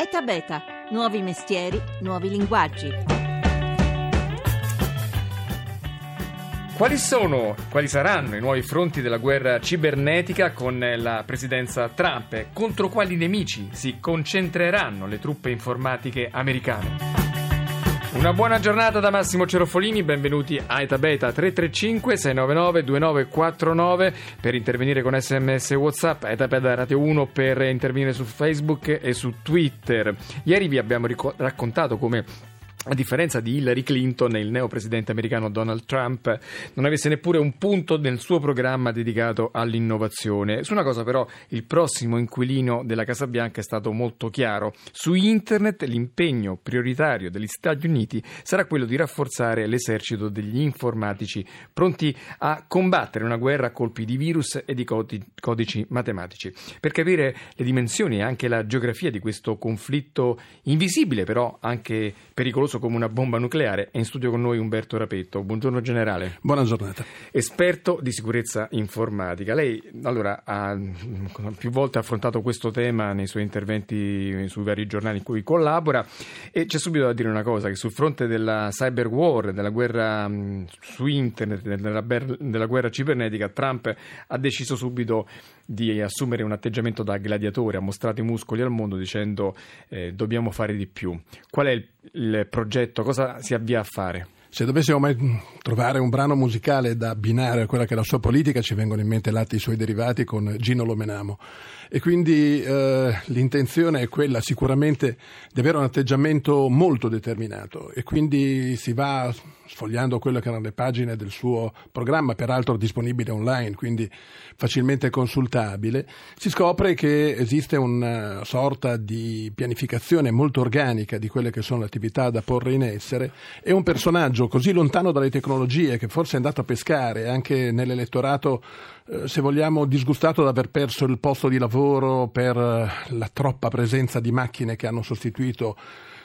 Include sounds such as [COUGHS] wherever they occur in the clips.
ETA Beta, nuovi mestieri, nuovi linguaggi. Quali sono, quali saranno i nuovi fronti della guerra cibernetica con la presidenza Trump? Contro quali nemici si concentreranno le truppe informatiche americane? Una buona giornata da Massimo Cerofolini, benvenuti a Eta Beta 335 699 2949 per intervenire con sms e whatsapp, Eta Beta Radio 1 per intervenire su Facebook e su Twitter. Ieri vi abbiamo raccontato come a differenza di Hillary Clinton, il neopresidente americano Donald Trump non avesse neppure un punto nel suo programma dedicato all'innovazione. Su una cosa però il prossimo inquilino della Casa Bianca è stato molto chiaro. Su internet l'impegno prioritario degli Stati Uniti sarà quello di rafforzare l'esercito degli informatici pronti a combattere una guerra a colpi di virus e di codici matematici. Per capire le dimensioni e anche la geografia di questo conflitto invisibile però anche pericoloso come una bomba nucleare. È in studio con noi Umberto Rapetto. Buongiorno generale. Buona giornata. Esperto di sicurezza informatica. Lei allora ha più volte affrontato questo tema nei suoi interventi sui vari giornali in cui collabora e c'è subito da dire una cosa, che sul fronte della cyber war, della guerra su internet, della, della guerra cibernetica, Trump ha deciso subito di assumere un atteggiamento da gladiatore, ha mostrato i muscoli al mondo dicendo eh, dobbiamo fare di più. Qual è il, il progetto? Cosa si avvia a fare? Se dovessimo mai trovare un brano musicale da abbinare a quella che è la sua politica, ci vengono in mente Latti i suoi derivati con Gino Lomenamo. E quindi eh, l'intenzione è quella sicuramente di avere un atteggiamento molto determinato e quindi si va sfogliando quelle che erano le pagine del suo programma, peraltro disponibile online, quindi facilmente consultabile, si scopre che esiste una sorta di pianificazione molto organica di quelle che sono le attività da porre in essere e un personaggio così lontano dalle tecnologie che forse è andato a pescare anche nell'elettorato, eh, se vogliamo, disgustato da aver perso il posto di lavoro per eh, la troppa presenza di macchine che hanno sostituito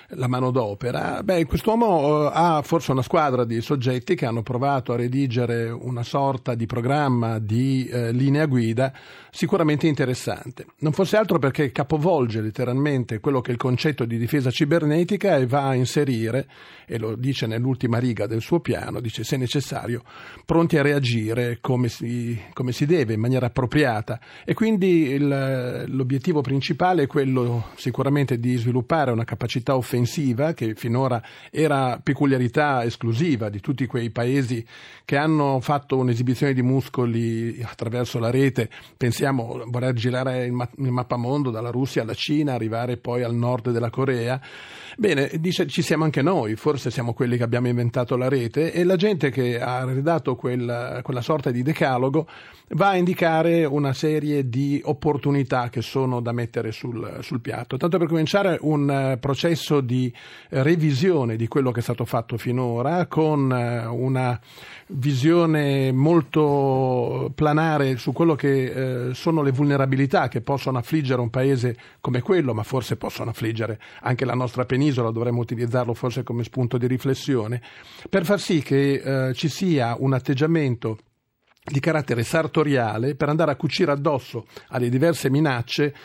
la manodopera, beh, quest'uomo eh, ha forse una squadra di soggetti che hanno provato a redigere una sorta di programma di eh, linea guida sicuramente interessante. Non fosse altro perché capovolge letteralmente quello che è il concetto di difesa cibernetica e va a inserire, e lo dice nell'ultima riga del suo piano, dice se necessario, pronti a reagire come si, come si deve, in maniera appropriata. E quindi il, l'obiettivo principale è quello sicuramente di sviluppare una capacità offensiva offensiva, che finora era peculiarità esclusiva di tutti quei paesi che hanno fatto un'esibizione di muscoli attraverso la rete, pensiamo voler girare il, ma- il mappamondo dalla Russia alla Cina, arrivare poi al nord della Corea. Bene, dice ci siamo anche noi, forse siamo quelli che abbiamo inventato la rete e la gente che ha redatto quella, quella sorta di decalogo va a indicare una serie di opportunità che sono da mettere sul, sul piatto. Tanto per cominciare un uh, processo di uh, revisione di quello che è stato fatto finora con uh, una visione molto planare su quello che sono le vulnerabilità che possono affliggere un paese come quello, ma forse possono affliggere anche la nostra penisola, dovremmo utilizzarlo forse come spunto di riflessione, per far sì che ci sia un atteggiamento di carattere sartoriale per andare a cucire addosso alle diverse minacce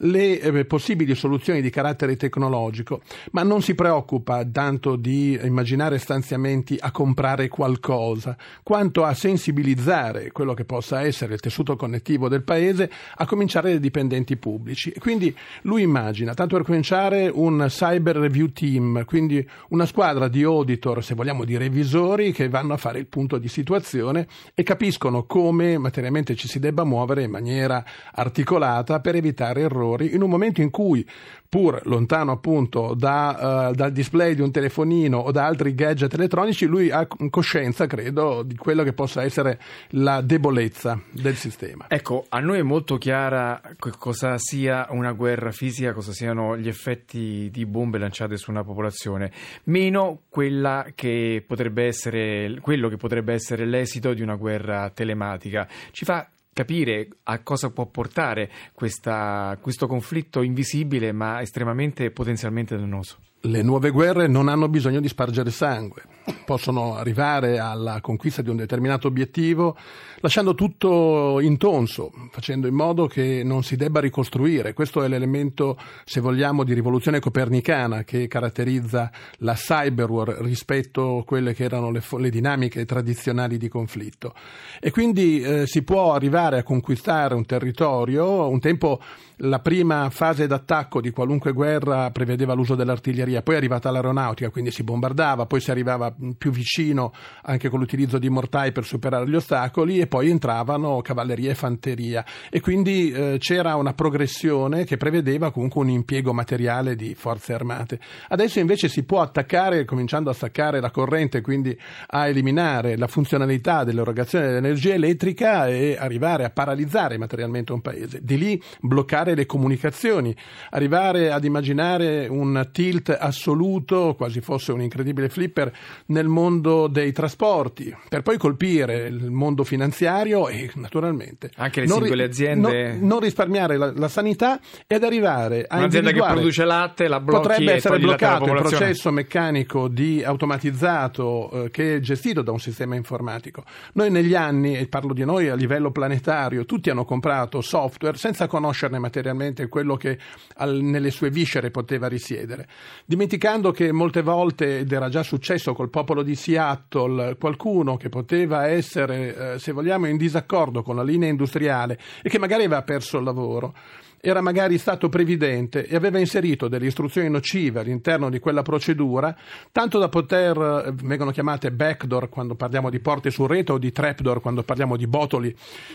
le eh, possibili soluzioni di carattere tecnologico, ma non si preoccupa tanto di immaginare stanziamenti a comprare qualcosa, quanto a sensibilizzare quello che possa essere il tessuto connettivo del paese, a cominciare dai dipendenti pubblici. Quindi lui immagina, tanto per cominciare, un cyber review team, quindi una squadra di auditor, se vogliamo, di revisori che vanno a fare il punto di situazione e capiscono come materialmente ci si debba muovere in maniera articolata per evitare errori errori in un momento in cui pur lontano appunto da, uh, dal display di un telefonino o da altri gadget elettronici, lui ha coscienza, credo, di quello che possa essere la debolezza del sistema. Ecco, a noi è molto chiara cosa sia una guerra fisica, cosa siano gli effetti di bombe lanciate su una popolazione, meno che essere, quello che potrebbe essere l'esito di una guerra telematica. Ci fa capire a cosa può portare questa, questo conflitto invisibile ma estremamente potenzialmente dannoso. Le nuove guerre non hanno bisogno di spargere sangue, possono arrivare alla conquista di un determinato obiettivo lasciando tutto intonso, facendo in modo che non si debba ricostruire. Questo è l'elemento, se vogliamo, di rivoluzione copernicana che caratterizza la cyber war rispetto a quelle che erano le, le dinamiche tradizionali di conflitto. E quindi eh, si può arrivare a conquistare un territorio, un tempo la prima fase d'attacco di qualunque guerra prevedeva l'uso dell'artiglieria, poi è arrivata l'aeronautica, quindi si bombardava, poi si arrivava più vicino anche con l'utilizzo di mortai per superare gli ostacoli e poi entravano cavalleria e fanteria e quindi eh, c'era una progressione che prevedeva comunque un impiego materiale di forze armate. Adesso invece si può attaccare, cominciando a staccare la corrente, quindi a eliminare la funzionalità dell'erogazione dell'energia elettrica e arrivare a paralizzare materialmente un paese. Di lì bloccare le comunicazioni, arrivare ad immaginare un tilt assoluto, quasi fosse un incredibile flipper, nel mondo dei trasporti, per poi colpire il mondo finanziario e naturalmente anche le singole ri- aziende. Non, non risparmiare la, la, sanità ed arrivare a un'azienda che produce latte, la blocchi potrebbe essere bloccato il processo meccanico di automatizzato eh, che è gestito da un sistema informatico. Noi negli anni, e parlo di noi a livello planetario, tutti hanno comprato software senza conoscerne materialmente materialmente quello che al, nelle sue viscere poteva risiedere, dimenticando che molte volte, ed era già successo col popolo di Seattle, qualcuno che poteva essere, eh, se vogliamo, in disaccordo con la linea industriale e che magari aveva perso il lavoro, era magari stato previdente e aveva inserito delle istruzioni nocive all'interno di quella procedura, tanto da poter, eh, vengono chiamate backdoor quando parliamo di porte su rete o di trapdoor quando parliamo di botoli,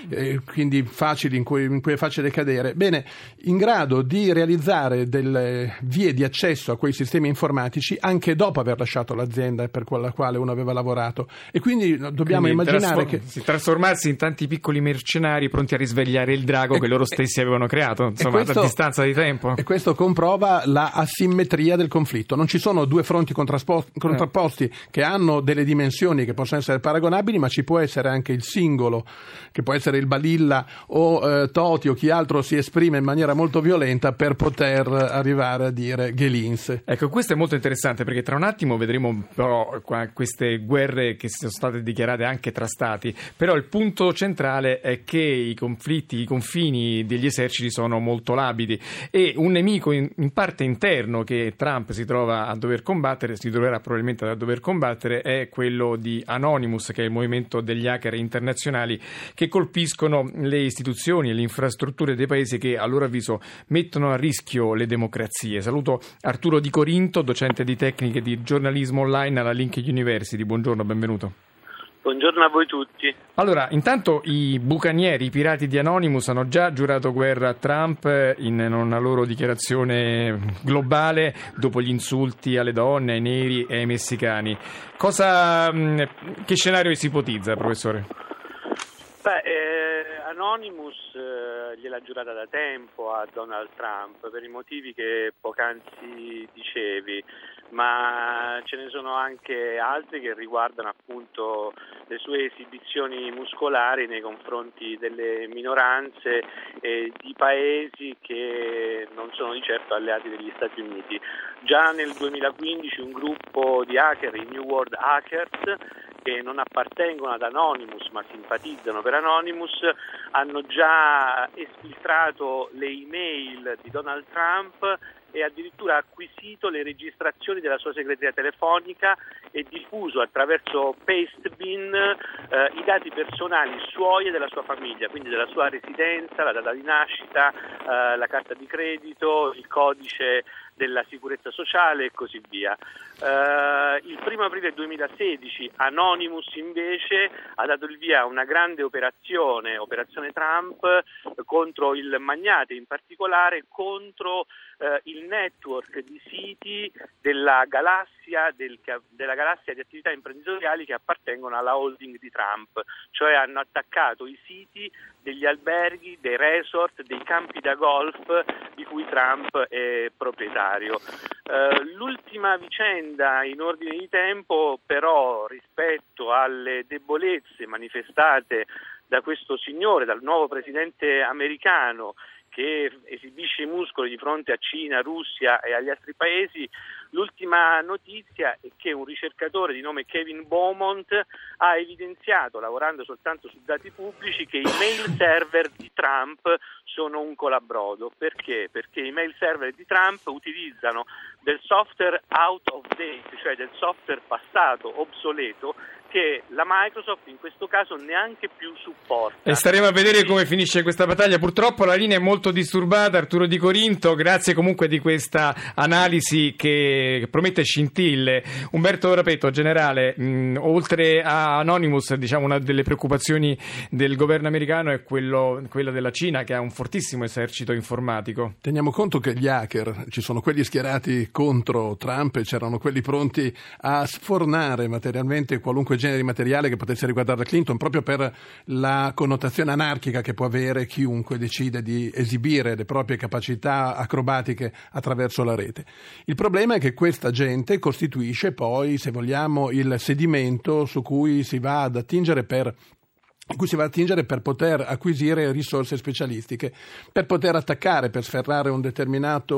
eh, quindi facili in cui, in cui, è facile cadere, bene, in grado di realizzare delle vie di accesso a quei sistemi informatici anche dopo aver lasciato l'azienda per la quale uno aveva lavorato. E quindi dobbiamo quindi immaginare che... Trasformarsi in tanti piccoli mercenari pronti a risvegliare il drago e, che loro [LAUGHS] stessi e, avevano creato insomma, questo, a distanza di tempo. E questo comprova la asimmetria del conflitto. Non ci sono due fronti contrapposti eh. che hanno delle dimensioni che possono essere paragonabili, ma ci può essere anche il singolo, che può essere il Balilla o eh, Toti o chi altro si esprime in maniera molto violenta per poter arrivare a dire Gelins. Ecco, questo è molto interessante perché tra un attimo vedremo però queste guerre che sono state dichiarate anche tra stati, però il punto centrale è che i conflitti, i confini degli eserciti sono molto labili e un nemico in, in, parte interno che Trump si trova a dover combattere, si troverà probabilmente a dover combattere, è quello di Anonymous, che è il movimento degli hacker internazionali che colpiscono le istituzioni e le infrastrutture dei paesi che a loro avviso mettono a rischio le democrazie. Saluto Arturo Di Corinto, docente di tecniche di giornalismo online alla Link University. Buongiorno, benvenuto. Buongiorno a voi tutti. Allora, intanto i bucanieri, i pirati di Anonymous hanno già giurato guerra a Trump in una loro dichiarazione globale dopo gli insulti alle donne, ai neri e ai messicani. Cosa, mm, che scenario si ipotizza, professore? Beh, eh, Anonymous eh, gliel'ha giurata da tempo a Donald Trump per i motivi che poc'anzi dicevi ma ce ne sono anche altri che riguardano appunto le sue esibizioni muscolari nei confronti delle minoranze e di paesi che non sono di certo alleati degli Stati Uniti. Già nel 2015 un gruppo di hacker, i New World Hackers, che non appartengono ad Anonymous ma simpatizzano per Anonymous hanno già esfiltrato le email di Donald Trump e addirittura acquisito le registrazioni della sua segreteria telefonica e diffuso attraverso Pastebin eh, i dati personali suoi e della sua famiglia, quindi della sua residenza, la data di nascita, eh, la carta di credito, il codice della sicurezza sociale e così via. Uh, il 1 aprile 2016 Anonymous invece ha dato il via a una grande operazione, operazione Trump, contro il magnate, in particolare contro uh, il network di siti della galassia, del, della galassia di attività imprenditoriali che appartengono alla holding di Trump, cioè hanno attaccato i siti degli alberghi, dei resort, dei campi da golf di cui Trump è proprietario. Uh, l'ultima vicenda in ordine di tempo però rispetto alle debolezze manifestate da questo signore, dal nuovo presidente americano che esibisce i muscoli di fronte a Cina, Russia e agli altri paesi, l'ultima notizia è che un ricercatore di nome Kevin Beaumont ha evidenziato, lavorando soltanto su dati pubblici, che i mail [COUGHS] server di Trump sono un colabrodo. Perché? Perché i mail server di Trump utilizzano del software out of date, cioè del software passato, obsoleto, che la Microsoft in questo caso neanche più supporta. E staremo a vedere come finisce questa battaglia. Purtroppo la linea è molto disturbata. Arturo Di Corinto, grazie comunque di questa analisi che promette scintille. Umberto Rapetto, generale, mh, oltre a Anonymous, diciamo una delle preoccupazioni del governo americano è quello, quella della Cina che ha un fortissimo esercito informatico. Teniamo conto che gli hacker, ci sono quelli schierati contro Trump e c'erano quelli pronti a sfornare materialmente qualunque genere di materiale che potesse riguardare Clinton, proprio per la connotazione anarchica che può avere chiunque decide di esibire le proprie capacità acrobatiche attraverso la rete. Il problema è che questa gente costituisce poi, se vogliamo, il sedimento su cui si va ad attingere per in cui si va a attingere per poter acquisire risorse specialistiche, per poter attaccare, per sferrare un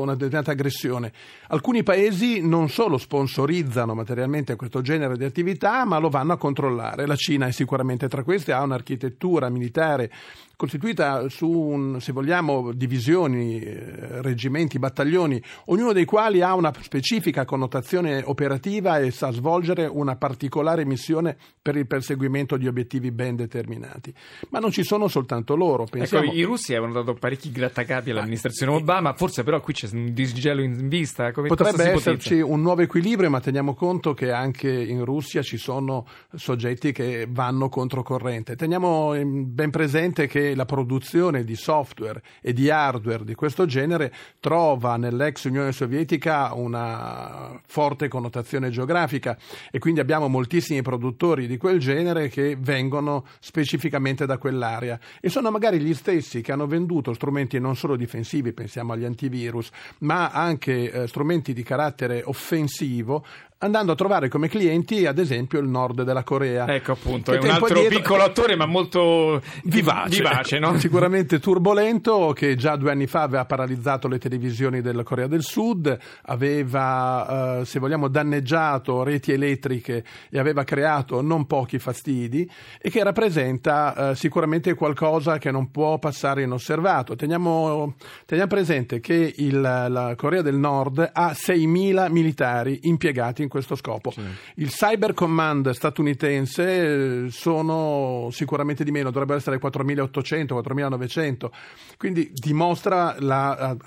una determinata aggressione. Alcuni paesi non solo sponsorizzano materialmente questo genere di attività, ma lo vanno a controllare. La Cina è sicuramente tra queste, ha un'architettura militare costituita su, un, se vogliamo, divisioni, eh, reggimenti, battaglioni, ognuno dei quali ha una specifica connotazione operativa e sa svolgere una particolare missione per il perseguimento di obiettivi ben determinati. Ma non ci sono soltanto loro. Ecco, Pensiamo... Ecco, i russi avevano dato parecchi grattacapi all'amministrazione ah, Obama, forse però qui c'è un disgelo in vista. Come potrebbe esserci un nuovo equilibrio, ma teniamo conto che anche in Russia ci sono soggetti che vanno controcorrente. Teniamo ben presente che la produzione di software e di hardware di questo genere trova nell'ex Unione Sovietica una forte connotazione geografica e quindi abbiamo moltissimi produttori di quel genere che vengono specificamente da quell'area e sono magari gli stessi che hanno venduto strumenti non solo difensivi, pensiamo agli antivirus, ma anche eh, strumenti di carattere offensivo andando a trovare come clienti ad esempio il nord della Corea. Ecco appunto, è un altro dietro... piccolo attore ma molto vivace, vivace no? [LAUGHS] sicuramente turbolento che già due anni fa aveva paralizzato le televisioni della Corea del Sud, aveva eh, se vogliamo danneggiato reti elettriche e aveva creato non pochi fastidi e che rappresenta eh, sicuramente qualcosa che non può passare inosservato. Teniamo, teniamo presente che il, la Corea del Nord ha 6.000 militari impiegati in questo scopo. Sì. Il Cyber Command statunitense eh, sono sicuramente di meno, dovrebbero essere 4.800, 4.900, quindi dimostra, la,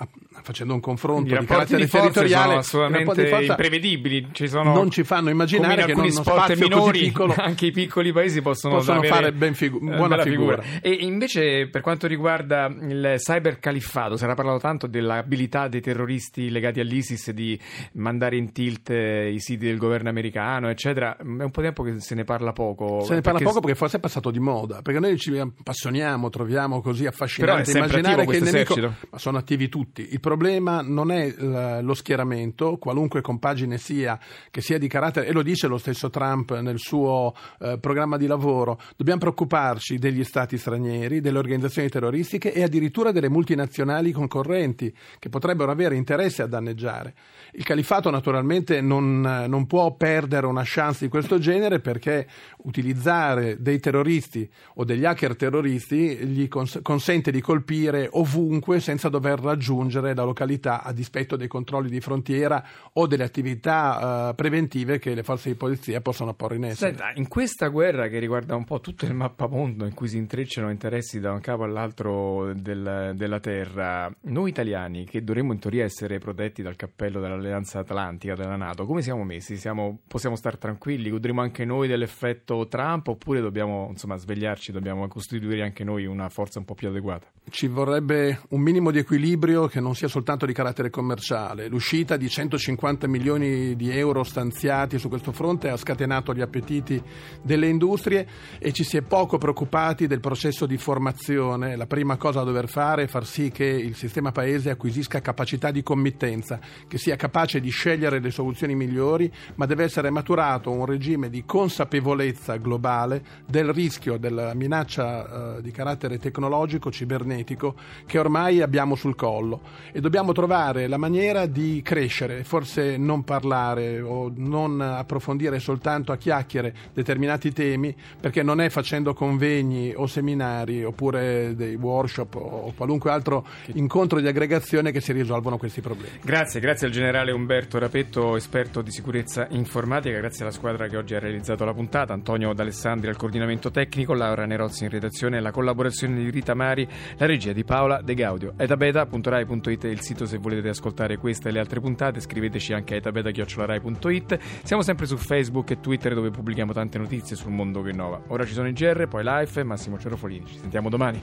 facendo un confronto di carattere di territoriale, sono assolutamente forza, imprevedibili, ci sono, non ci fanno immaginare che in uno spazio minori, piccolo [LAUGHS] anche i piccoli paesi possono, possono fare ben figu- buona figura. figura. E invece per quanto riguarda il cyber califfato, si era parlato tanto dell'abilità dei terroristi legati all'ISIS di mandare in tilt i siti del governo americano, eccetera. È un po' di tempo che se ne parla poco. Se ne parla poco perché forse è passato di moda, perché noi ci appassioniamo, troviamo così affascinante immaginare che il nemico... Esercito. Ma sono attivi tutti. Il problema non è lo schieramento, qualunque compagine sia, che sia di carattere, e lo dice lo stesso Trump nel suo eh, programma di lavoro, dobbiamo preoccuparci degli stati stranieri, delle organizzazioni terroristiche e addirittura delle multinazionali concorrenti che potrebbero avere interesse a danneggiare. Il califato naturalmente non, non può perdere una chance di questo genere perché utilizzare dei terroristi o degli hacker terroristi gli cons- consente di colpire ovunque senza dover raggiungere la località a dispetto dei controlli di frontiera o delle attività uh, preventive che le forze di polizia possono porre in essere. Senta, in questa guerra che riguarda un po' tutto il mappamondo in cui si intrecciano interessi da un capo all'altro del, della terra, noi italiani che dovremmo in teoria essere protetti dal cappello dell'Alleanza Atlantica, della Nato, come siamo messi? Siamo, possiamo stare tranquilli? Godremo anche noi dell'effetto Trump oppure dobbiamo insomma, svegliarci, dobbiamo costituire anche noi una forza un po' più adeguata? Ci vorrebbe un minimo di equilibrio che non sia soltanto di carattere commerciale. L'uscita di 150 milioni di euro stanziati su questo fronte ha scatenato gli appetiti delle industrie e ci si è poco preoccupati del processo di formazione. La prima cosa da dover fare è far sì che il sistema paese acquisisca capacità di committenza, che sia capace di scegliere le soluzioni migliori minori, ma deve essere maturato un regime di consapevolezza globale del rischio della minaccia eh, di carattere tecnologico, cibernetico, che ormai abbiamo sul collo e dobbiamo trovare la maniera di crescere, forse non parlare o non approfondire soltanto a chiacchiere determinati temi, perché non è facendo convegni o seminari oppure dei workshop o qualunque altro incontro di aggregazione che si risolvono questi problemi. Grazie, grazie al generale Umberto Rapetto, esperto di sicurezza informatica, grazie alla squadra che oggi ha realizzato la puntata, Antonio D'Alessandri al coordinamento tecnico, Laura Nerozzi in redazione, la collaborazione di Rita Mari, la regia di Paola De Gaudio. etabeta.rai.it è il sito se volete ascoltare queste e le altre puntate, scriveteci anche a etabeta.rai.it. Siamo sempre su Facebook e Twitter dove pubblichiamo tante notizie sul mondo che innova. Ora ci sono i GR, poi Life e Massimo Cerofolini. Ci sentiamo domani.